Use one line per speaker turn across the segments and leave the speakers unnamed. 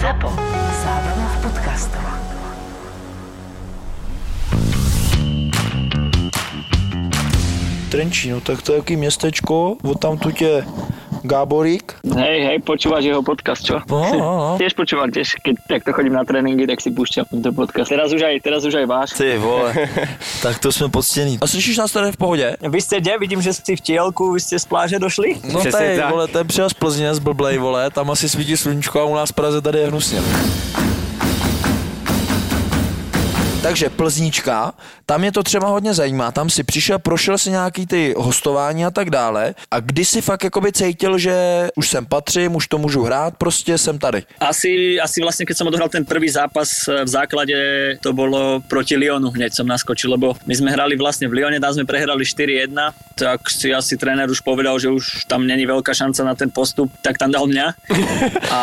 Zapo. Zábrná v podcastov.
Trenčín, no tak to je jaký městečko, tu je Gáborík.
Hej, hej, počúvaš jeho podcast, čo?
No, no, no.
Tiež počúvam, tiež, keď takto chodím na tréninky, tak si púšťam tento podcast. Teraz už aj, teraz už aj váš.
Ty vole, tak to jsme poctění. A slyšíš nás tady v pohodě?
Vy ste kde? Vidím, že si v tielku, vy ste z pláže došli?
No tady, vole, ten přijel z Plzně, z Blblej, vole, tam asi svítí sluníčko a u nás v Praze tady je hnusně. Takže Plznička, tam je to třeba hodně zajímá, tam si přišel, prošel si nějaký ty hostování a tak dále a kdy si fakt jakoby cítil, že už sem patřím, už to můžu hrát, prostě jsem tady.
Asi, asi vlastne, keď som odohral ten prvý zápas eh, v základe, to bolo proti Lyonu, hneď som naskočil, lebo my sme hrali vlastne v Lyone, tam sme prehrali 4-1, tak si asi tréner už povedal, že už tam není veľká šanca na ten postup, tak tam dal mňa. A,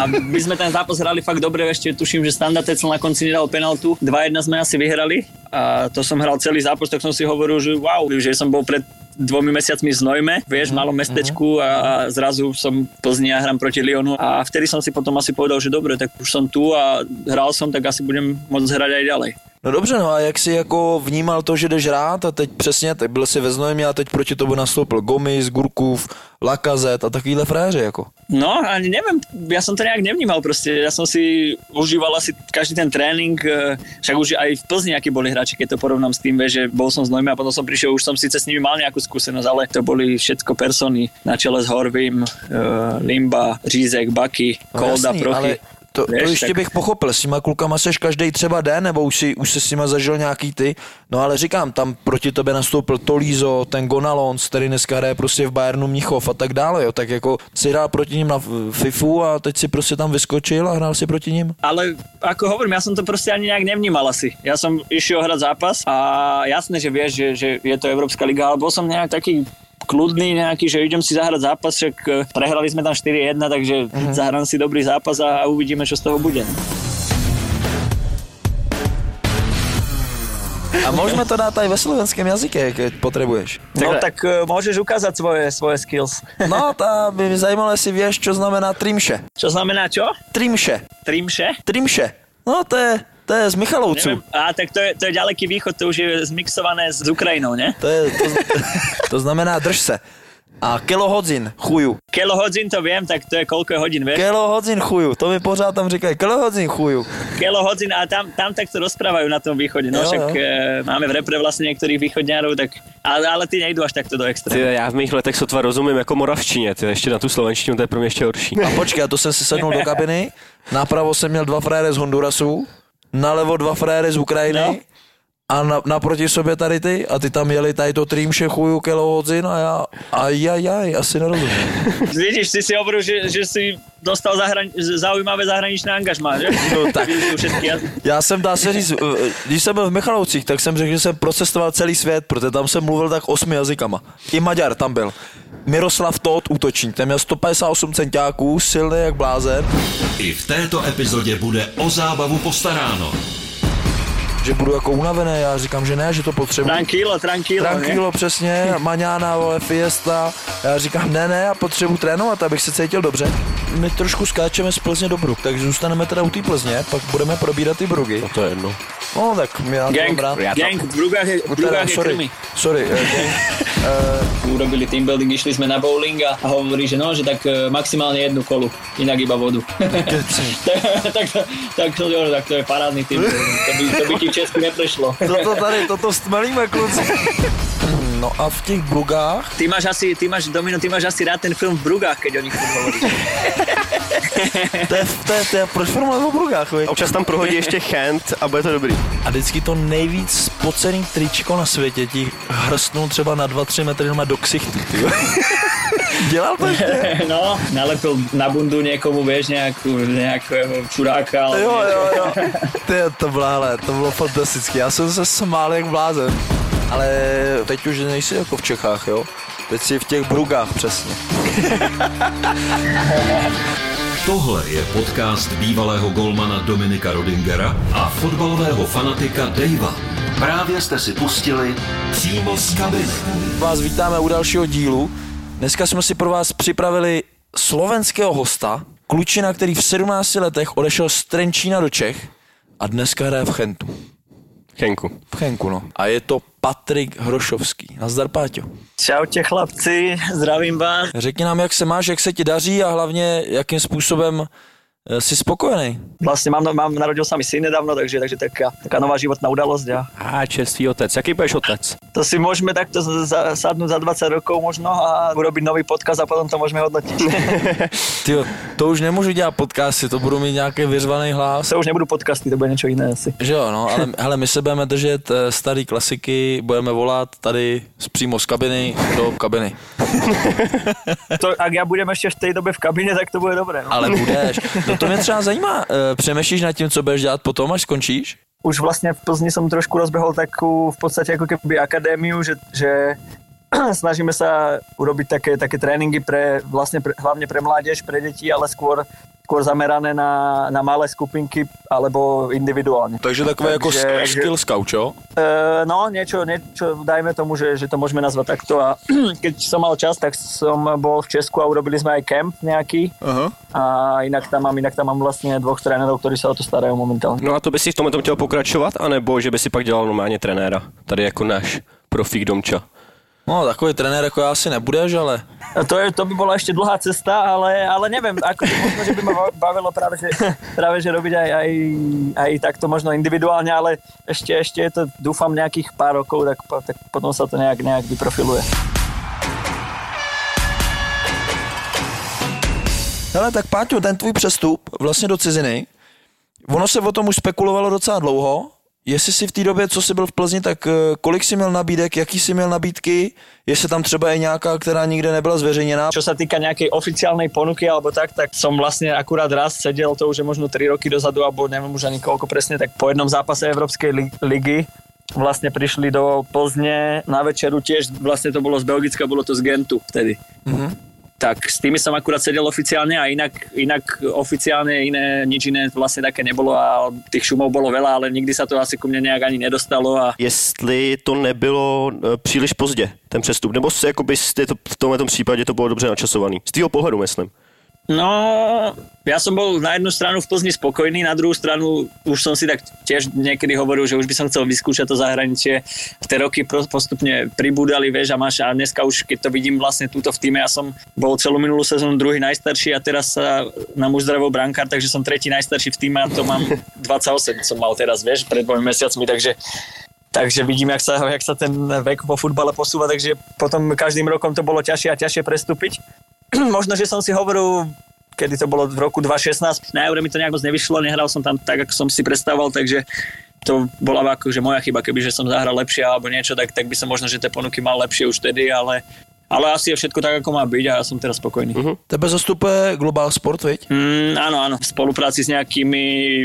a my sme ten zápas hrali fakt dobre, ešte tuším, že Standa Tecel na konci nedal penaltu, 2-1 sme asi vyhrali a to som hral celý zápas, tak som si hovoril, že wow, že som bol pred dvomi mesiacmi v Znojme, vieš, v malom mestečku a, a zrazu som v Plzni a hram proti Lyonu a vtedy som si potom asi povedal, že dobre, tak už som tu a hral som, tak asi budem môcť hrať aj ďalej.
No dobře, no a jak jsi jako vnímal to, že jdeš hrát a teď přesně, tak byl si ve Znojmě a teď proti tomu nastoupil Gomis, Gurkův, Lakazet a takovýhle fréři jako.
No, ani neviem, ja som to nejak nevnímal proste, ja som si užíval asi každý ten tréning, eh, však už aj v Plzni, akí boli hráči, keď to porovnám s tým, vieš, že bol som z Nojme a potom som prišiel, už som síce s nimi mal nejakú skúsenosť, ale to boli všetko persony na čele s Horvím, eh, Limba, Řízek, Baky, Kolda,
jasný,
Prochy.
ale to, to
Vieš,
ještě
tak-
bych pochopil, s těma klukama seš každý třeba den, nebo už si, už se s nima zažil nějaký ty, no ale říkám, tam proti tobě nastoupil Tolízo, ten Gonalons, který dneska hraje prostě v Bayernu Mnichov a tak dále, jo, tak jako si hrál proti ním na FIFU a teď si prostě tam vyskočil a hrál si proti ním.
Ale ako hovorím, ja som to proste ani nejak nevnímal asi. Ja som išiel hrať zápas a jasné, že vieš, že, že je to Európska liga, ale bol som nejak taký kľudný nejaký, že idem si zahrať zápas, však eh, prehrali sme tam 4-1, takže uh-huh. zahrám si dobrý zápas a, uvidíme, čo z toho bude.
A můžeme to dát aj ve slovenském jazyke, keď potřebuješ.
No tak uh, môžeš ukázať svoje, svoje skills.
No, tá by mě zajímalo, jestli vieš, čo znamená trimše.
Čo znamená čo?
Trimše.
Trimše?
Trimše. No, to je, to je z Michalovců.
A tak to je, to je ďaleký východ, to už je zmixované s Ukrajinou, ne?
To, je, to, to znamená drž se. A kilohodzin, chuju.
Kilo hodín to viem, tak to je koľko je hodín, vieš?
Kilohodzin chuju, to mi pořád tam říkají, kilohodzin chuju.
Kilo hodín a tam, tam tak to rozprávajú na tom východe. No
Jo,
však
jo.
e, máme v repre vlastne niektorých východňárov, tak, ale, ale ty nejdu až takto do
Ty,
extrému.
já v mých letech sotva rozumím jako moravštině, ty ještě na tu slovenštinu, to je pro mě ještě horší.
A počkej, a to jsem si sednul do kabiny, napravo jsem měl dva frajery z Hondurasu, nalevo dva frajery z Ukrajiny
No.
A na, naproti sobě tady ty a ty tam jeli tady to trímše chuju kilohodzin a já, ajajaj, asi nerozumím.
Vidíš, ty si hovoril, že, že si dostal zahrani- zaujímavé zahraničné angažmá, že?
No tak. Já jsem, dá se říct, eh, když jsem byl v Michalovcích, tak jsem řekl, že jsem procestoval celý svět, protože tam jsem mluvil tak osmi jazykama. I Maďar tam byl. Miroslav Tóth, útočník, ten měl 158 centiáků, silný jak blázen,
I v této epizodě bude o zábavu postaráno.
Že budu jako unavený, já říkám, že ne, že to potřebuji.
Tranquilo, tranquilo, ne?
Tranquilo, přesně, maňána, vole, fiesta. Já říkám, ne, ne, já potřebuji trénovat, abych se cítil dobře. My trošku skáčeme z Plzně do Bruk, takže zůstaneme teda u té Plzně, pak budeme probírat ty Brugy.
To je jedno.
No tak, já to
Gang,
mám rád.
gang, v Brugách je, v
Teda,
Brugách je
sorry,
krmi.
sorry, eh, gang. Eh,
Urobili team building, išli sme na bowling a a hovorí, že no, že tak e, maximálne jednu kolu, inak iba vodu. tak, tak, tak, to, tak to je parádny team building, to by, to by ti Česku neprešlo.
toto tady, toto stmelíme, kluci. No a v těch Brugách,
Ty máš asi, ty máš, Domino, ty máš asi rád ten film v Brugách, keď o nich tu hovoríš.
to je, to je, to je proč formule o Brugách, vej?
Občas tam prohodí ještě Chant a bude to dobrý.
A vždycky to nejvíc spocený tričko na světě ti hrstnul třeba na 2-3 metry doma do ksichtu. Dělal to ještě?
No, nalepil na bundu někomu, víš, nějakou, nějakého čuráka. Ale
Jo, jo, jo. Ty, to bylo, ale, to bylo fantastické. Já jsem se smál jak blázen. Ale teď už nejsi jako v Čechách, jo? Teď jsi v těch Brugách přesně.
Tohle je podcast bývalého golmana Dominika Rodingera a fotbalového fanatika Davea. Právě jste si pustili přímo z kabiny.
Vás vítáme u dalšího dílu. Dneska jsme si pro vás připravili slovenského hosta, klučina, který v 17 letech odešel z Trenčína do Čech a dneska hraje v Chentu.
Chenku.
V Chenku, no. A je to Patrik Hrošovský. Nazdar, Páťo.
Čaute chlapci, zdravím vás.
Řekni nám, jak se máš, jak se ti daří a hlavně, jakým způsobem eh, jsi spokojený.
Vlastne mám, mám, narodil sa mi syn nedávno, takže, takže taká, taká nová životná udalosť. A
A čerstvý otec. Jaký budeš otec?
To si môžeme takto sadnúť za 20 rokov možno a urobiť nový podcast a potom to môžeme hodnotiť.
Ty, to už nemůžu dělat podcasty, to budu mít nějaký vyřvaný hlas.
to už nebudú podcasty, to bude niečo iné asi.
Že jo, no, ale hele, my se budeme držet eh, starý klasiky, budeme volat tady z- přímo z kabiny do kabiny.
To, ak ja budem ešte v tej dobe v kabine, tak to bude dobré. No.
Ale budeš. No to mě třeba zajímá. Eh, Přemýšlíš nad tím, co budeš dělat potom, až skončíš?
Už vlastne v Plzni som trošku rozbehol takú v podstate ako keby akadémiu, že, že snažíme sa urobiť také, také tréningy pre, vlastne pre, hlavne pre mládež, pre deti, ale skôr, skôr zamerané na, na malé skupinky alebo individuálne.
Takže takové jako
Takže-
skill scout, čo?
E, no, niečo, niečo, dajme tomu, že, že to môžeme nazvať takto a keď som mal čas, tak som bol v Česku a urobili sme aj kemp nejaký
Aha.
a inak tam mám, inak tam mám vlastne dvoch trénerov, ktorí sa o to starajú momentálne.
No a to by si v tom chtěl pokračovat, anebo že by si pak dělal normálně trenéra? Tady jako náš profík Domča.
No, takový trenér jako já asi nebudeš, ale
A To, je, to by bola ešte dlhá cesta, ale, ale neviem, ako, možno, že by ma bavilo práve, že, práve, že robiť aj, aj, aj takto možno individuálne, ale ešte, ešte je to, dúfam, nejakých pár rokov, tak, tak potom sa to nejak, nejak vyprofiluje.
Hele, tak Páťo, ten tvůj přestup vlastně do ciziny, ono se o tom už spekulovalo docela dlouho, jestli si v té době, co jsi byl v Plzni, tak eh, kolik jsi měl nabídek, jaký jsi měl nabídky, jestli tam třeba je nějaká, která nikde nebyla zveřejněná.
Čo sa týka nejakej oficiálnej ponuky alebo tak, tak som vlastne akurát raz sedel, to už je možno 3 roky dozadu, alebo neviem už ani koľko presne, tak po jednom zápase li- ligy vlastne prišli do Plzne na večeru tiež, vlastne to bolo z Belgicka, bolo to z Gentu vtedy. Tak s tými som akurát sedel oficiálne a inak, inak oficiálne iné, nič iné vlastne také nebolo a tých šumov bolo veľa, ale nikdy sa to asi ku mne nejak ani nedostalo a
Jestli to nebylo eh, příliš pozdě, ten přestup, nebo si jakoby v tomhle případě to bylo dobře načasovaný. Z tvého pohledu, myslím.
No, ja som bol na jednu stranu v Plzni spokojný, na druhú stranu už som si tak tiež niekedy hovoril, že už by som chcel vyskúšať to zahraničie. Tie roky postupne pribúdali, vieš, a máš a dneska už, keď to vidím vlastne túto v týme, ja som bol celú minulú sezónu druhý najstarší a teraz sa nám už zdravil brankár, takže som tretí najstarší v týme a to mám 28 som mal teraz, vieš, pred dvomi mesiacmi, takže Takže vidím, jak sa, jak sa ten vek vo futbale posúva, takže potom každým rokom to bolo ťažšie a ťažšie prestúpiť. Možno, že som si hovoril, kedy to bolo v roku 2016, na Eure mi to nejak moc nevyšlo, nehral som tam tak, ako som si predstavoval, takže to bola akože moja chyba, keby že som zahral lepšie alebo niečo, tak, tak by som možno, že tie ponuky mal lepšie už tedy, ale, ale asi je všetko tak, ako má byť a ja som teraz spokojný. Uh-huh.
Tebe zastupuje Global Sport, viď?
Mm, áno, áno, v spolupráci s nejakými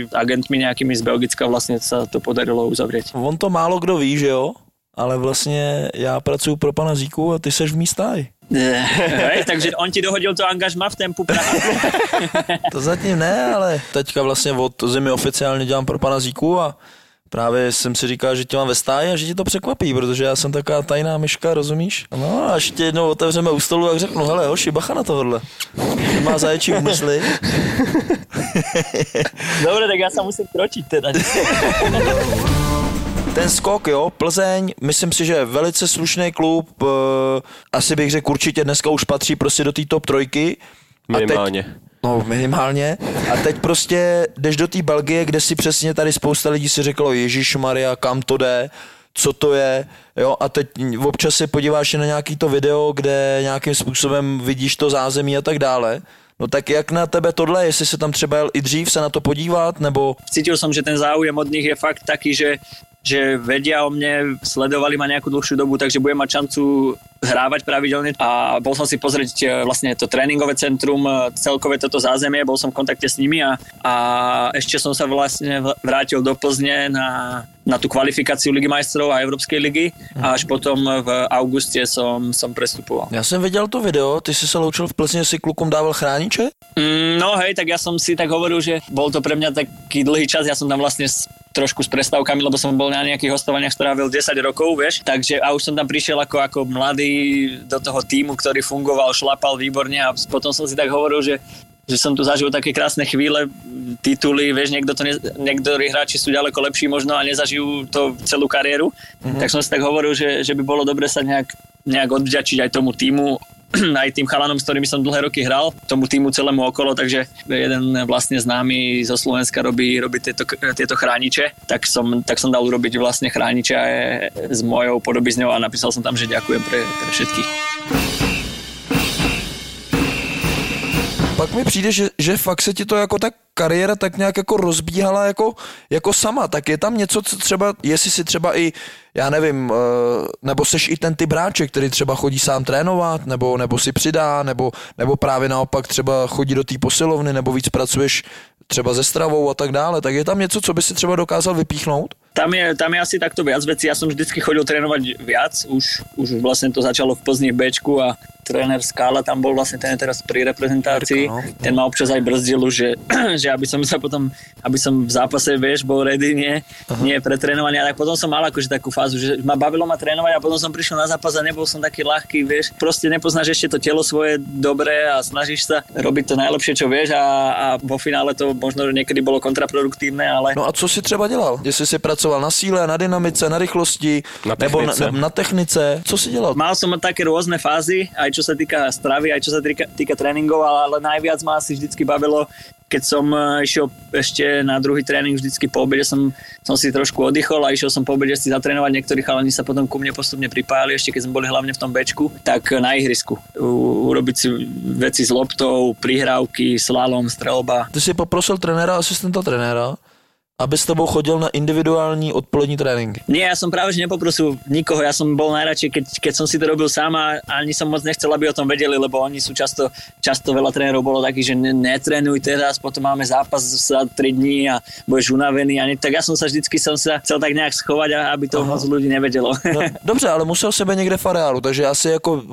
agentmi, nejakými z Belgicka vlastne sa to podarilo uzavrieť.
On to málo kdo ví, že jo? Ale vlastně já pracuji pro pana Zíku a ty seš v místáji.
Hej, takže on ti dohodil to angažma v tempu Praha.
To zatím ne, ale teďka vlastně od zimy oficiálně dělám pro pana Zíku a právě jsem si říkal, že tě mám ve stáji a že ti to překvapí, protože já jsem taková tajná myška, rozumíš? No a až tě jednou otevřeme u stolu a řeknu, hele hoši, bacha na tohle. Má zaječí úmysly.
Dobre, tak ja sa musím kročiť teda.
Ten skok, jo, Plzeň, myslím si, že je velice slušný klub, e, asi bych řekl určitě dneska už patří prostě do té top trojky. A teď-
Minimálně.
No, minimálně. A teď prostě jdeš do té Belgie, kde si přesně tady spousta lidí si řeklo, Ježíš Maria, kam to jde, co to je, jo, a teď občas se podíváš na nějaký to video, kde nějakým způsobem vidíš to zázemí a tak dále. No tak jak na tebe tohle, jestli se tam třeba jel i dřív se na to podívat, nebo
Cítil som, že ten záujem od nich je fakt taký, že že vedia o mne, sledovali ma nejakú dlhšiu dobu, takže budem mať šancu hrávať pravidelne a bol som si pozrieť e, vlastne to tréningové centrum, e, celkové toto zázemie, bol som v kontakte s nimi a, a ešte som sa vlastne vrátil do Plzne na, na tú kvalifikáciu Ligy majstrov a Európskej ligy a až potom v auguste som, som prestupoval.
Já jsem viděl to video, ty jsi se loučil v Plzně, si klukům dával chrániče?
Mm, no hej, tak ja som si tak hovoril, že bol to pre mňa taký dlhý čas, ja som tam vlastne trošku s prestávkami, lebo som bol na nejakých hostovaniach strávil 10 rokov, vieš, takže a už som tam prišiel ako, ako mladý do toho týmu, ktorý fungoval, šlapal výborne a potom som si tak hovoril, že že som tu zažil také krásne chvíle, tituly, vieš, niekto to ne, niektorí hráči sú ďaleko lepší možno a nezažijú to celú kariéru, mm-hmm. tak som si tak hovoril, že, že by bolo dobre sa nejak, nejak odvďačiť aj tomu týmu aj tým chalanom, s ktorými som dlhé roky hral, tomu týmu celému okolo, takže jeden vlastne známy zo Slovenska robí, robí tieto, tieto chrániče, tak som, tak som dal urobiť vlastne chrániče s mojou podobizňou a napísal som tam, že ďakujem pre, pre všetkých.
Pak mi přijde, že, že fakt se ti to jako ta kariéra tak nějak jako rozbíhala jako, jako sama, tak je tam něco, co třeba, jestli si třeba i, já nevím, eh, nebo seš i ten ty bráček, který třeba chodí sám trénovat, nebo, nebo si přidá, nebo, nebo právě naopak třeba chodí do té posilovny, nebo víc pracuješ třeba ze stravou a tak dále, tak je tam něco, co by si třeba dokázal vypíchnout?
Tam je, tam je asi takto viac vecí. Ja som vždycky chodil trénovať viac. Už, už vlastne to začalo v Plzni v Bčku a tréner Skála tam bol vlastne ten teraz pri reprezentácii.
no.
Ten ma občas aj brzdil, že, že aby som sa potom, aby som v zápase, vieš, bol ready, nie, nie pre trénovanie. A tak potom som mal akože takú fázu, že ma bavilo ma trénovať a potom som prišiel na zápas a nebol som taký ľahký, vieš. Proste nepoznáš ešte to telo svoje dobre a snažíš sa robiť to najlepšie, čo vieš a, a vo finále to možno niekedy bolo kontraproduktívne, ale...
No a co si třeba dělal? Jestli si pracoval na síle, na dynamice, na rychlosti,
Na
nebo na,
technice.
na technice, co si dělal?
Mal som také rôzne fázy, aj čo sa týka stravy, aj čo sa týka, týka tréningov, ale, ale najviac ma asi vždycky bavilo, keď som eh, išiel ešte na druhý tréning, vždycky po obede som, som si trošku oddychol a išiel som po obede si zatrénovať. Niektorí chalani sa potom ku mne postupne pripájali, ešte keď sme boli hlavne v tom bečku, tak na ihrisku. U, urobiť si veci s loptou, prihrávky, slalom, strelba.
Ty si poprosil trenéra, asistenta trenéra, aby s tebou chodil na individuální odpolední tréninky.
Nie, ja som práve že nepoprosil nikoho, ja som bol najradšej, keď, keď som si to robil sám a ani som moc nechcel, aby o tom vedeli, lebo oni sú často, často veľa trénerov bolo takých, že ne, netrénuj teraz, potom máme zápas za 3 dní a budeš unavený. A ne, tak ja som sa vždycky som sa chcel tak nejak schovať, a aby to moc ľudí nevedelo.
No, dobře, ale musel sebe někde v areálu, takže asi jako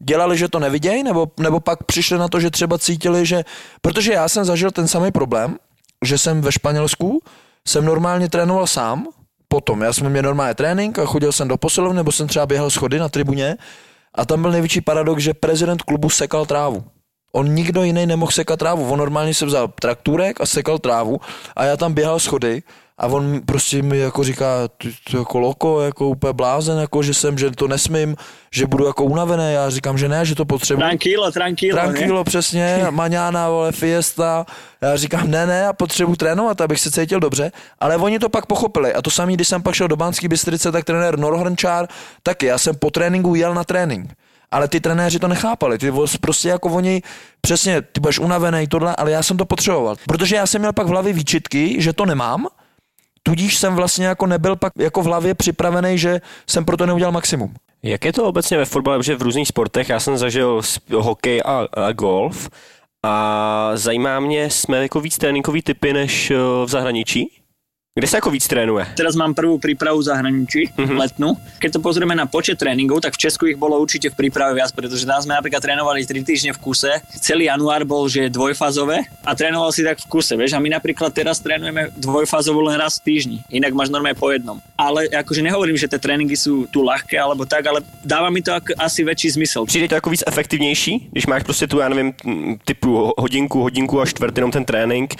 dělali, že to nevidějí, nebo, nebo pak přišli na to, že třeba cítili, že... Protože já jsem zažil ten samý problém, že jsem ve Španělsku, jsem normálně trénoval sám, potom, já jsem měl normálně trénink a chodil jsem do posilovny, nebo jsem třeba běhal schody na tribuně a tam byl největší paradox, že prezident klubu sekal trávu. On nikdo jiný nemohl sekat trávu. On normálně se vzal traktůrek a sekal trávu a já tam běhal schody a on prostě mi jako říká, ty, ty jako loko, jako úplně blázen, jako že jsem, že to nesmím, že budu jako unavený. Já říkám, že ne, že to potřebuji.
Tranquilo, tranquilo. ne?
Tranquilo, přesně, maňána, vole, fiesta. Já říkám, ne, ne, já potřebuji trénovat, abych se cítil dobře, ale oni to pak pochopili. A to samý, když jsem pak šel do Banské Bystrice, tak trenér Norhrnčár taky. Já jsem po tréninku jel na trénink. Ale ty trenéři to nechápali. Ty prostě jako oni, přesně, ty budeš unavený, tohle, ale já jsem to potřeboval. Protože já jsem měl pak v hlavě výčitky, že to nemám, tudíž jsem vlastně jako nebyl pak jako v hlavě připravený, že jsem pro to neudělal maximum.
Jak je to obecně ve fotbale, protože v různých sportech, já jsem zažil hokej a, a golf a zajímá mě, jsme jako víc tréninkový typy než eh, v zahraničí? Kde se jako víc trénuje?
Teraz mám prvú prípravu v zahraničí, mm-hmm. letnú. Keď to pozrieme na počet tréningov, tak v Česku ich bolo určite v príprave viac, pretože tam sme napríklad trénovali 3 týždne v kuse. Celý január bol, že dvojfázové a trénoval si tak v kuse, vieš. A my napríklad teraz trénujeme dvojfázovo len raz v týždni, inak máš normálne po jednom. Ale akože nehovorím, že tie tréningy sú tu ľahké alebo tak, ale dáva mi to ak, asi väčší zmysel.
Přijde to jako víc efektivnější, když máš prostě tu, já nevím, m, typu hodinku, hodinku a čtvrt jenom ten trénink,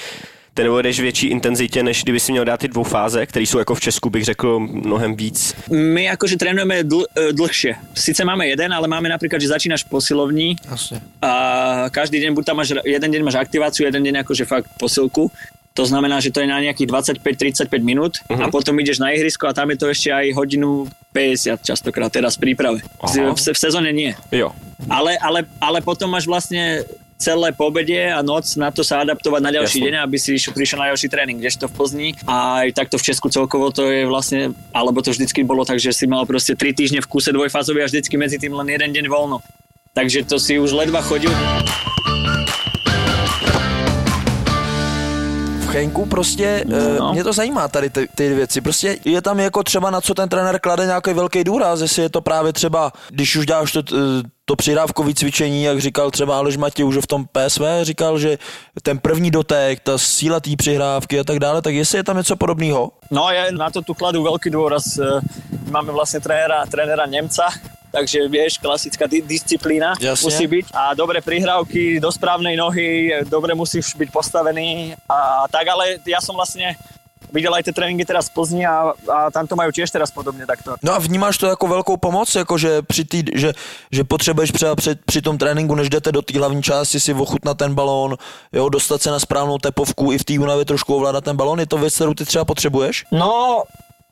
ten nebo jdeš větší intenzitě, než kdyby si měl dát ty dvoufáze, které jsou jako v Česku, bych řekl, mnohem víc.
My akože trénujeme dl- e, dlhšie. Sice máme jeden, ale máme napríklad, že posilovni,
Jasně.
a každý deň buď tam máš, jeden deň máš aktiváciu, jeden deň akože fakt posilku. To znamená, že to je na nejakých 25-35 minút uh-huh. a potom ideš na ihrisko a tam je to ešte aj hodinu 50 častokrát teraz v príprave. V, v, v sezóne nie.
Jo.
Ale, ale, ale potom máš vlastne celé pobede a noc na to sa adaptovať na ďalší
Jasne.
deň, aby si išiel- prišiel na ďalší tréning, kdežto v Plzni a aj takto v Česku celkovo to je vlastne, alebo to vždycky bolo tak, že si mal proste 3 týždne v kuse dvojfázový a vždycky medzi tým len jeden deň voľno. Takže to si už ledva chodil.
V Chenku prostě,
No.
no. mě to zajímá tady ty, ty věci. Prostě je tam jako třeba na co ten trenér klade nějaký velký důraz, jestli je to právě třeba, když už děláš to, eh, to přidávkový cvičení, jak říkal třeba Aleš Matěj už v tom PSV, říkal, že ten první dotek, ta síla té přihrávky a tak dále, tak jestli je tam něco podobného?
No ja na to tu kladú veľký dôraz. E, Máme vlastne trénera, trénera Nemca, takže vieš, klasická di- disciplína
Jasne.
musí byť. A dobré prihrávky do správnej nohy, dobre musíš byť postavený a tak, ale ja som vlastne videl aj tie tréninky teraz v Plzni a, a tam to majú tiež teraz podobne takto.
No a vnímáš to jako velkou pomoc, jako že, při tý, že, že potřebuješ třeba při, při tom tréninku, než jdete do té hlavní části, si ochutnat ten balón, jo, dostat se na správnou tepovku i v té únavě trošku ovládat ten balón, je to věc, kterou ty třeba potřebuješ?
No,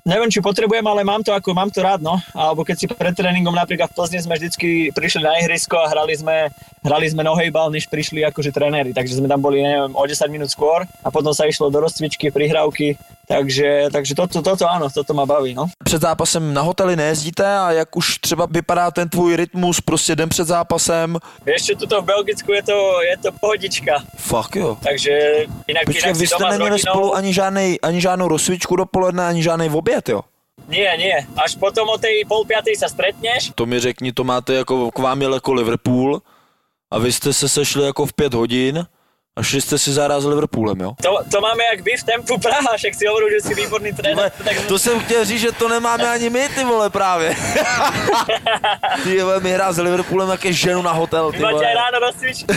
neviem, či potrebujem, ale mám to, ako, mám to rád, no. Alebo keď si pred tréningom napríklad v Plzni sme vždycky prišli na ihrisko a hrali sme, hrali sme nohejbal, než prišli akože tréneri. Takže sme tam boli, neviem, o 10 minút skôr a potom sa išlo do rozcvičky, prihrávky. Takže, takže toto, toto áno, toto ma baví, no.
Před zápasem na hotely nejezdíte a jak už třeba vypadá ten tvůj rytmus prostě den před zápasem?
Čo, tuto v Belgicku je to, je to pohodička.
Fakt jo.
Takže inak,
Počkej,
inak
vy jste neměli
rodinou...
spolu ani, žádnej, ani žádnou rozcvičku dopoledne, ani žádný oběd, jo?
Nie, nie. Až potom o tej pol piatej sa stretneš
To mi řekni, to máte jako k vám jel jako Liverpool a vy jste se sešli jako v pět hodin a šli jste si zaraz s Liverpoolem, jo?
To, to máme jak vy v Tempu Praha, však si hovoril, že si výborný tréner. tak
To jsem chtěl říct, že to nemáme ani my, ty vole, právě. ty vole, my hrá s Liverpoolem jak je ženu na hotel, ty vole.
ráno rozcvičku.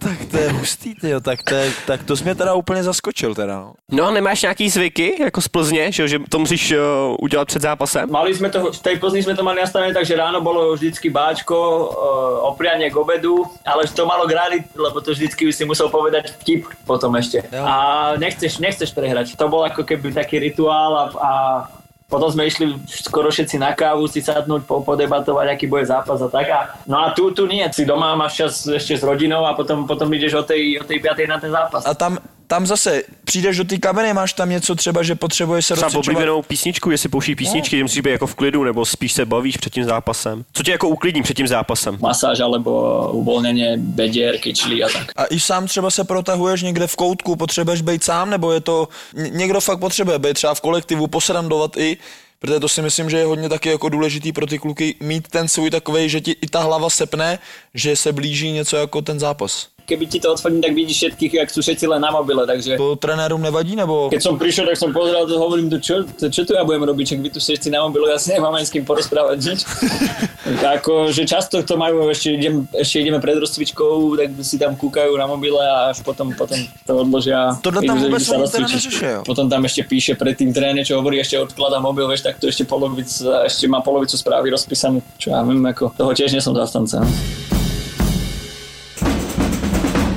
Tak to je hustý, ty jo, tak to, je, tak to jsi mě teda úplně zaskočil teda, no.
No a nemáš nějaký zvyky, jako z Plzně, že, jo, že to musíš uh, udělat před zápasem?
Mali sme to, v tej Plzni sme to mali nastavené tak, že ráno bolo vždycky báčko, uh, oprianie k obedu, ale to malo grády, lebo to vždycky si musel povedať vtip potom ešte.
Jo.
A nechceš, nechceš prehrať. To bol ako keby taký rituál a, a potom sme išli skoro všetci na kávu si sadnúť, po, podebatovať, aký bude zápas a tak. A, no a tu, tu nie, si doma máš čas ešte s rodinou a potom, potom ideš o tej, o tej 5. na ten zápas.
A tam, tam zase přijdeš do té kabiny, máš tam něco třeba, že potřebuješ se
Třeba
rozcvičovat.
oblíbenou písničku, jestli pouští písničky, no. musíš být jako v klidu, nebo spíš se bavíš před tím zápasem. Co tě jako uklidní před tím zápasem?
Masáž alebo uvoľnenie bedier, kyčlí a tak.
A i sám třeba se protahuješ někde v koutku, potřebuješ být sám, nebo je to, ně- někdo fakt potřebuje být třeba v kolektivu, posrandovat i, protože to si myslím, že je hodně taky jako důležitý pro ty kluky mít ten svůj takový, že ti i ta hlava sepne, že se blíží něco jako ten zápas.
Keby ti to odfadní, tak vidíš všetkých, jak sú všetci len na mobile, takže...
To trenérům nevadí, nebo?
Keď som prišiel, tak som pozeral, to hovorím, to čo, to čo tu ja budem robiť, čak vy tu všetci na mobilu, ja si nemám ani s kým porozprávať nič. ako, že často to majú, ešte, idem, ešte ideme pred rozcvičkou, tak si tam kúkajú na mobile a až potom, potom to odložia.
Tohle tam vôbec
sa
jo?
Potom tam ešte píše pred tým tréne, čo hovorí, ešte odkladá mobil, vieš, tak to ešte polovic, ešte má polovicu správy rozpísanú, čo ja viem, ako toho tiež nie som zastanca. No.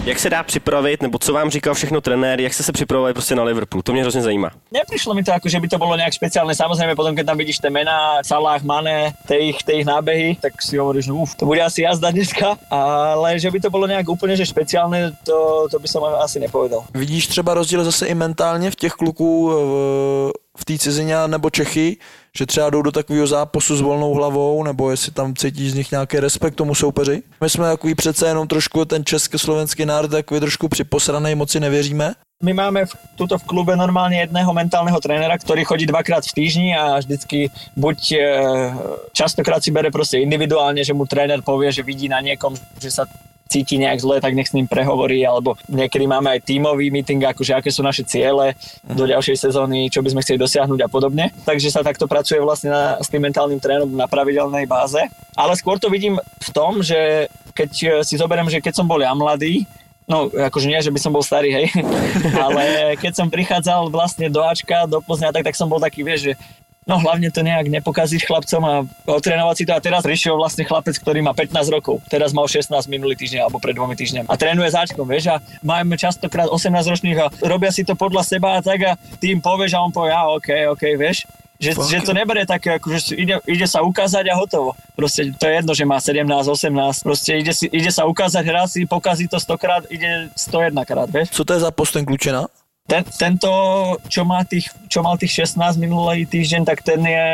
Jak se dá připravit, nebo co vám říkal všechno trenér, jak jste se připravovali prostě na Liverpool? To mě hrozně zajímá.
Neprišlo mi to ako, že by to bolo nejak špeciálne. Samozrejme, potom keď tam vidíš tie mená, Salah, Mane, tie ich, tie ich nábehy, tak si hovoríš, no uf, to bude asi jazda dneska. Ale že by to bolo nejak úplne že špeciálne, to, to by som asi nepovedal.
Vidíš třeba rozdíl zase i mentálně v těch kluků v, v té cizině nebo Čechy, že třeba jdou do takového zápasu s volnou hlavou, nebo jestli tam cítíš z nich nějaký respekt tomu soupeři. My jsme takový přece jenom trošku ten československý národ takový trošku připosranej, moci nevěříme.
My máme v, tuto v klube normálne jedného mentálneho trénera, ktorý chodí dvakrát v týždni a vždycky buď e, častokrát si bere proste individuálne, že mu tréner povie, že vidí na niekom, že sa cíti nejak zle, tak nech s ním prehovorí, alebo niekedy máme aj tímový meeting, akože aké sú naše ciele do ďalšej sezóny, čo by sme chceli dosiahnuť a podobne. Takže sa takto pracuje vlastne na, s tým mentálnym trénom na pravidelnej báze. Ale skôr to vidím v tom, že keď e, si zoberiem, že keď som bol ja mladý, No, akože nie, že by som bol starý, hej, ale keď som prichádzal vlastne do Ačka, do Plzňa, tak, tak som bol taký, vieš, že no hlavne to nejak nepokaziť chlapcom a otrénovať si to. A teraz prišiel vlastne chlapec, ktorý má 15 rokov. Teraz mal 16 minulý týždeň alebo pred dvomi týždňami. A trénuje s Ačkom, vieš, a máme častokrát 18 ročných a robia si to podľa seba a tak a ty im povieš a on povie, a OK, OK, vieš. Že, že to neberie tak, ako, že ide, ide sa ukázať a hotovo. Proste to je jedno, že má 17, 18. Proste ide, si, ide sa ukázať, hrá si, pokazí to 100 krát, ide 101 krát, vieš.
Co to je za post ten klučina?
Ten, tento, čo, má tých, čo mal tých 16 minulý týždeň, tak ten je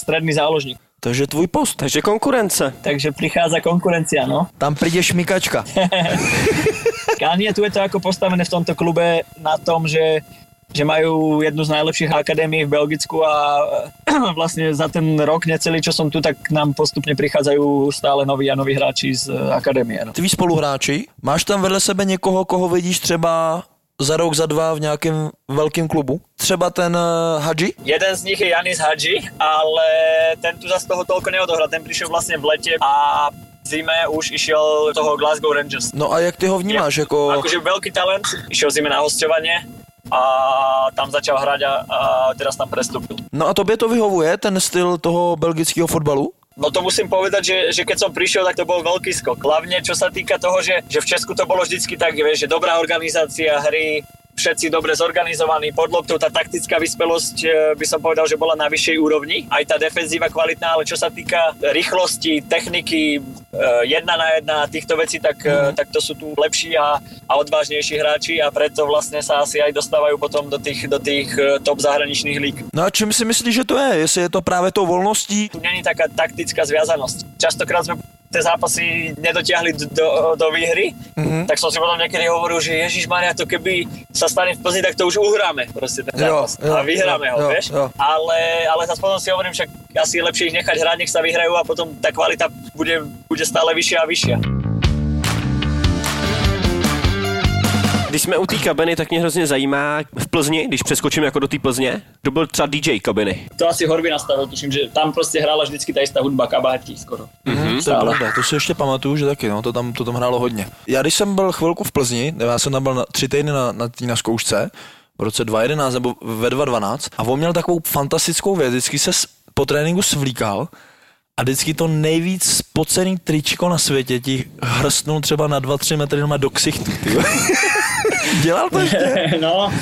stredný záložník.
Takže tvůj post.
Takže konkurence.
Takže prichádza konkurencia, no.
Tam príde šmikačka.
A nie, tu je to ako postavené v tomto klube na tom, že že majú jednu z najlepších akadémií v Belgicku a vlastne za ten rok necelý, čo som tu, tak k nám postupne prichádzajú stále noví a noví hráči z akadémie. No.
Tví spoluhráči, máš tam vedle sebe někoho, koho vidíš třeba za rok, za dva v nějakém velkém klubu? Třeba ten uh, Hadži?
Jeden z nich je Janis Hadži, ale ten tu zase toho toľko neodohral. Ten prišiel vlastne v lete a zime už išiel toho Glasgow Rangers.
No a jak ty ho vnímáš? Jako...
Akože veľký talent, išiel zime na hostovanie a tam začal hrať a, a teraz tam prestúpil.
No a tobě to vyhovuje, ten styl toho belgického fotbalu?
No to musím povedať, že, že keď som prišiel, tak to bol veľký skok. Hlavne čo sa týka toho, že, že v Česku to bolo vždycky tak, že dobrá organizácia hry, všetci dobre zorganizovaní pod loptou, tá taktická vyspelosť e, by som povedal, že bola na vyššej úrovni. Aj tá defenzíva kvalitná, ale čo sa týka rýchlosti, techniky, e, jedna na jedna týchto vecí, tak, mm. tak to sú tu lepší a, a odvážnejší hráči a preto vlastne sa asi aj dostávajú potom do tých, do tých top zahraničných líg.
No a čím si myslíš, že to je? Jestli je to právě tou volností?
Tu není taká taktická zviazanosť. Častokrát sme tie zápasy nedotiahli do, do výhry, mm-hmm. tak som si potom niekedy hovoril, že Ježiš Maria, to keby sa stane v Plzni, tak to už uhráme proste ten
Jo,
zápas
jo,
a vyhráme
jo,
ho,
jo,
vieš?
jo.
Ale, ale zase potom si hovorím, však asi je lepšie ich nechať hrať, nech sa vyhrajú a potom tá kvalita bude, bude stále vyššia a vyššia.
Když jsme u té kabiny, tak mě hrozně zajímá v Plzni, když přeskočím jako do té Plzně, kdo byl třeba DJ kabiny.
To asi Horby nastavil, tuším, že tam proste hrala vždycky tá istá hudba, kabátí skoro.
Mm, to je pravda, to si ještě pamatuju, že taky, no, to tam, to tam hrálo hodně. Já když jsem byl chvilku v Plzni, já jsem tam byl na, tři týdny na, na, tý- na zkoušce, v roce 2011 nebo ve 2012 a on měl takovou fantastickou věc, vždycky se s- po tréninku svlíkal a vždycky to nejvíc spocený tričko na světě ti hrstnul třeba na 2-3 metry doma do ksichtu. Dělal to ještě?
No,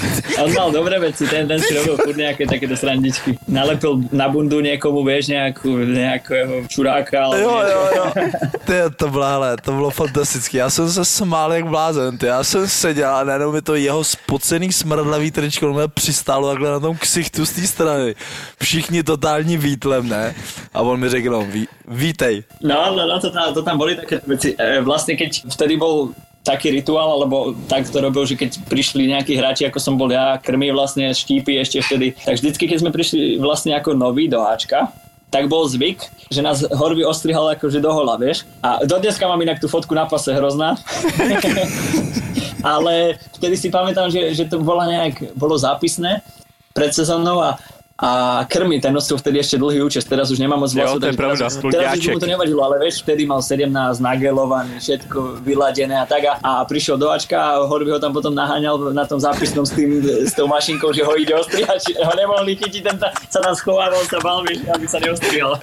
on mal dobré veci, ten, ten si robil furt nejaké takéto srandičky. Nalepil na bundu niekomu, vieš, nejakú, nejakého čuráka, ale
Jo, jo, jo. Ty, to bylo, hele, to bylo fantastické. Já jsem se smál jak blázen. Ty. Já jsem seděl a najednou mi to jeho spocený smradlavý tričko mě přistálo takhle na tom ksichtu z té strany. Všichni totální výtlem, ne? A on mi řekl, no, ví, vítej.
No, no, no to, tam, to tam boli také veci. E, vlastne keď vtedy bol taký rituál, alebo tak to robil, že keď prišli nejakí hráči, ako som bol ja, krmy vlastne, štípy ešte vtedy, tak vždycky, keď sme prišli vlastne ako noví do Ačka, tak bol zvyk, že nás Horby ostrihal akože do hola, vieš. A dodneska mám inak tú fotku na pase hrozná. Ale vtedy si pamätám, že, že to bola nejak, bolo zápisné pred sezónou a a krmy, ten nosil vtedy ešte dlhý účes, teraz už nemám moc
Jo,
vlasov.
to je
takže
pravda,
teraz, teraz už mu to nevadilo, ale vieš, vtedy mal 17 nagelovaný, všetko vyladené a tak a, a prišiel do Ačka a Horby ho tam potom naháňal na tom zápisnom s, tým, s tou mašinkou, že ho ide ostrihať, ho nemohli chytiť, ten ta, sa tam schovával, sa bal, vieš, aby sa neostrihal.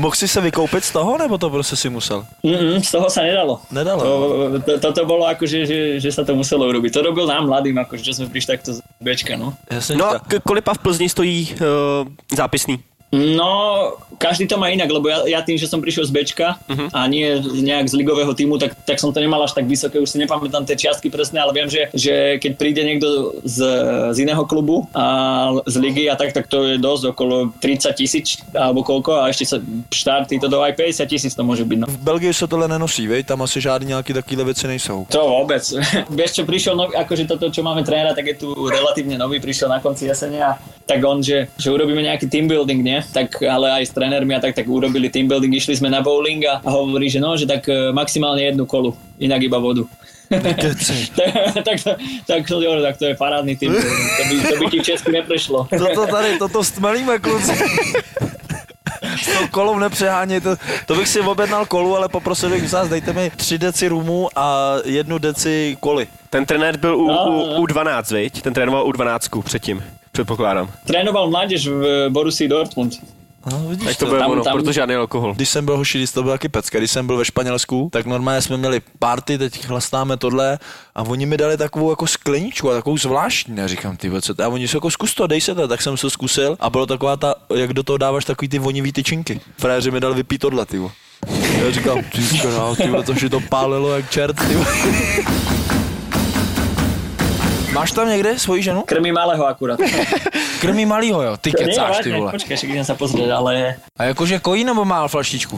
Mohl si se vykoupit z toho, nebo to prostě si musel?
Mm-mm, z toho sa nedalo.
Nedalo.
To, to, toto bolo akože, že, že sa to muselo urobiť. To robil nám mladým, akože, čo sme prišli takto z Bčka, no.
Jasně,
No a kolipa v Plzni stojí uh, zápisný?
No, každý to má inak, lebo ja, ja tým, že som prišiel z Bčka uh-huh. a nie nejak z ligového týmu, tak, tak som to nemal až tak vysoké, už si nepamätám tie čiastky presne, ale viem, že, že keď príde niekto z, z iného klubu a z ligy a tak, tak to je dosť okolo 30 tisíc alebo koľko a ešte sa štarty to do aj 50 tisíc to môže byť. No.
V Belgii se tohle nenosí, vej? Tam asi žádný nějaký takovýhle věci nejsou.
To vôbec. Vieš čo, prišiel nový, akože toto, čo máme trénera, tak je tu relatívne nový, prišiel na konci jesene a tak on, že, že urobíme nejaký team building, nie? Tak, ale aj s trénermi a tak, tak urobili team building, išli sme na bowling a, a hovorí, že no, že tak e, maximálne jednu kolu, inak iba vodu. Tak, tak, to, tak, to, jo, tak to je parádny building. To by, to by ti v Česku neprešlo.
Toto tady, toto stmelíme, kluci. S tou kolou nepřeháněj, to, to bych si objednal kolu, ale poprosil bych vás, dejte mi 3 deci rumu a jednu deci koli.
Ten trenér byl u,
No,
u,
no.
u 12, viď? Ten trénoval u 12 předtím, předpokládám.
Trénoval mládež v Borussii Dortmund.
No, vidíš
Tak to bude
Tam-
ono,
tam-
proto žádný alkohol.
Když jsem byl hoši, když to byl taky pecka, když jsem byl ve Španělsku, tak normálně jsme měli party, teď chlastáme tohle a oni mi dali takovou jako skleničku a takovou zvláštní. A říkám, ty co to? A oni jsou jako zkus to, dej se to, tak jsem se zkusil a bylo taková ta, jak do toho dáváš takový ty vonivý tyčinky. Fréři mi dali vypít tohle, ty. Já říkám, ty král, ty vole, to vše to pálilo jak čert, ty. Máš tam někde svoji ženu?
Krmí malého akurát.
Krmí malýho, jo, ty kecáš, ty vole.
Počkej, idem sa pozrieť, ale
A jakože kojí nebo má flaštičku?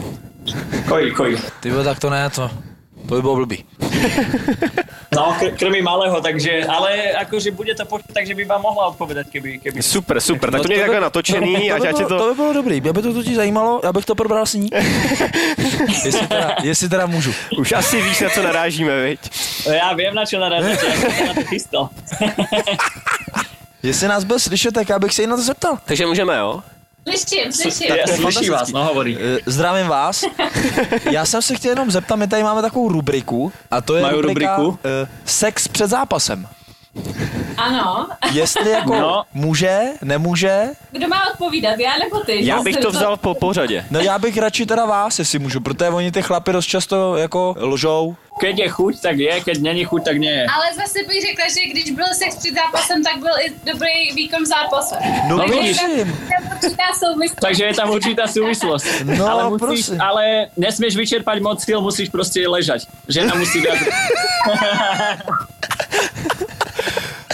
kojí, kojí.
Ty vole, tak to ne, to, to by bylo blbý.
No, kr- krmí malého, takže, ale akože bude to počuť, takže by vám mohla odpovedať, keby, keby...
Super, super, tak
No
to mě
by-
takhle natočený,
to,
ať
by
je
bylo,
to...
to by bylo dobrý, aby to totiž zajímalo, já bych to probral s ní. jestli, teda, jestli teda můžu.
Už asi víš, na co narážíme, viď?
Ja viem, na čo narážate, ja som sa na to chystal.
Jestli nás byl slyšet, tak já bych se jí na to zeptal.
Takže můžeme, jo?
Slyším, slyším.
Je
slyší vás, no hovorí.
Eh, Zdravím vás. Já jsem se chtěl jenom zeptat, my tady máme takovou rubriku a to je
Mají
rubrika
rubriku?
eh, sex před zápasem.
Ano.
Jestli jako
No.
může, nemůže,
Kdo má odpovídat, já nebo ty?
Já bych to vzal po pořadě.
no já bych radši teda vás, jestli můžu, protože oni ty chlapy dost často jako lžou.
Keď je chuť, tak je, keď není chuť, tak je.
Ale zase bych řekla, že když byl sex před zápasem, tak byl i dobrý výkon v zápase.
No,
No vidíš.
souvislost.
Takže je tam určitá súvislosť.
No,
ale, musíš,
prosím.
ale nesmieš vyčerpať moc sil, musíš proste ležať. Žena musí viac.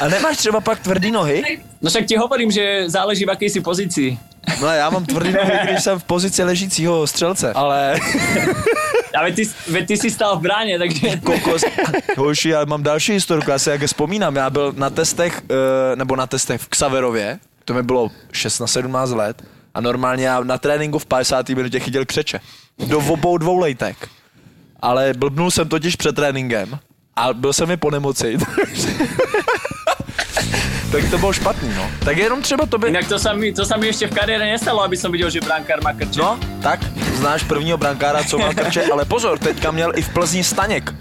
A nemáš třeba pak tvrdý nohy?
No však ti hovorím, že záleží v akej si pozícii.
No já mám tvrdý nohy, když jsem v pozici ležícího střelce. Ale
Ale ty, veď ty si stál v bráně, takže...
kokos. Hoši, já mám další historku, já si jak vzpomínám, já byl na testech, eh, nebo na testech v Xaverově, to mi bylo 6 na 17 let, a normálně já na tréninku v 50. minutě chytil křeče. Do obou dvou lejtek. Ale blbnul jsem totiž před tréninkem a byl jsem mi po nemoci. tak to bylo špatný, no. Tak jenom třeba to by...
Inak to sa, mi, to sa mi ešte v kariére nestalo, aby som videl, že brankár má krče.
No, tak, znáš prvního brankára, co má krče, ale pozor, teďka měl i v Plzni Staněk.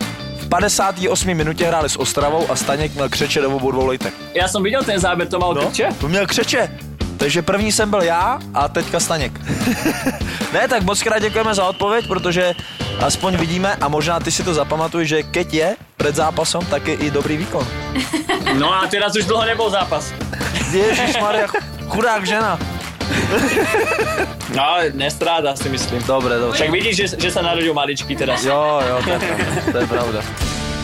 V 58. minutě hráli s Ostravou a Staněk měl křeče do obou dvou lejtek.
Ja som videl ten záber, to mal no? krče.
To měl křeče. Takže první jsem byl já a teďka Staněk. ne, tak moc krát děkujeme za odpověď, protože aspoň vidíme a možná ty si to zapamatuj, že keď je před zápasom, tak je i dobrý výkon.
No a teraz už dlho nebol zápas.
Ježíš Maria, chudák žena.
No nestráda si myslím.
Dobre, dobre.
Však vidíš, že, že sa narodil maličký teraz.
Jo, jo, to je pravda. To je pravda.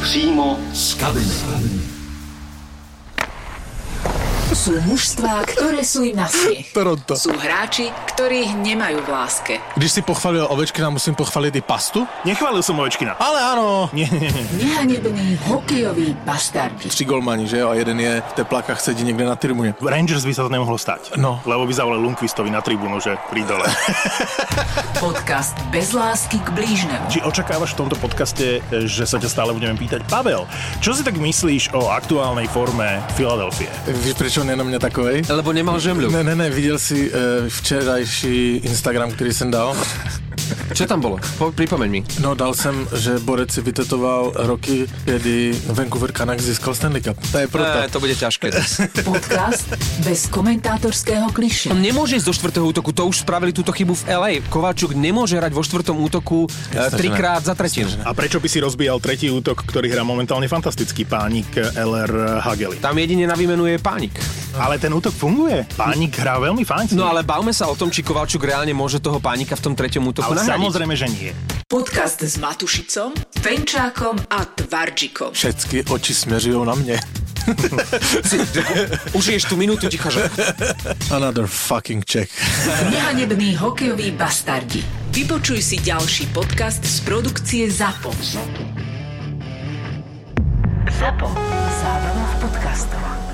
Přímo z kabiny.
Sú mužstvá, ktoré sú im na smiech.
Toronto.
Sú hráči, ktorých nemajú v láske.
Když si pochválil Ovečkina, musím pochválit i pastu.
Nechválil som Ovečkina.
Ale ano.
Nie, nie, nie.
Nehanební hokejoví bastardi.
Tři golmani, že jo? A jeden je v teplákách sedí někde na tribuně.
Rangers by sa to nemohlo stať.
No.
Lebo by zavolali Lundqvistovi na tribúnu, že pri dole.
Podcast bez lásky k blížnemu.
Či očakávaš v tomto podcaste, že sa ťa stále budeme pýtať? Pavel, čo si tak myslíš o aktuálnej forme Filadelfie?
Víš, proč on je na mě takovej?
Lebo nemal žemľu.
Ne, ne, ne, viděl jsi uh, včerajší Instagram, který jsem dal?
Čo tam bolo? Po, pripomeň mi.
No, dal jsem, že Borec si vytetoval roky, kdy Vancouver Canucks získal Stanley Cup. To je proto.
E, to bude ťažké. dnes.
Podcast bez komentátorského kliše.
On nemôže ísť do štvrtého útoku, to už spravili túto chybu v LA. Kovalčuk nemôže hrať vo štvrtom útoku e,
Jasné, že
trikrát za tretinu.
A prečo by si rozbíjal tretí útok, ktorý hrá momentálne fantastický pánik LR Hageli?
Tam jedine na výmenu je pánik.
Ale ten útok funguje. Pánik hrá veľmi fajn.
No ale bavme sa o tom, či Kovalčuk reálne môže toho pánika v tom treťom útoku
ale
nahradiť.
samozrejme, že nie.
Podcast s Matušicom, Fenčákom a Tvardžikom.
Všechny oči směřují na mě.
Užiješ tú minútu ticha, že?
Another fucking check.
Nehanební hokejoví bastardi. Vypočuj si ďalší podcast z produkcie ZAPO.
Zapo. Zábrná v podcastov.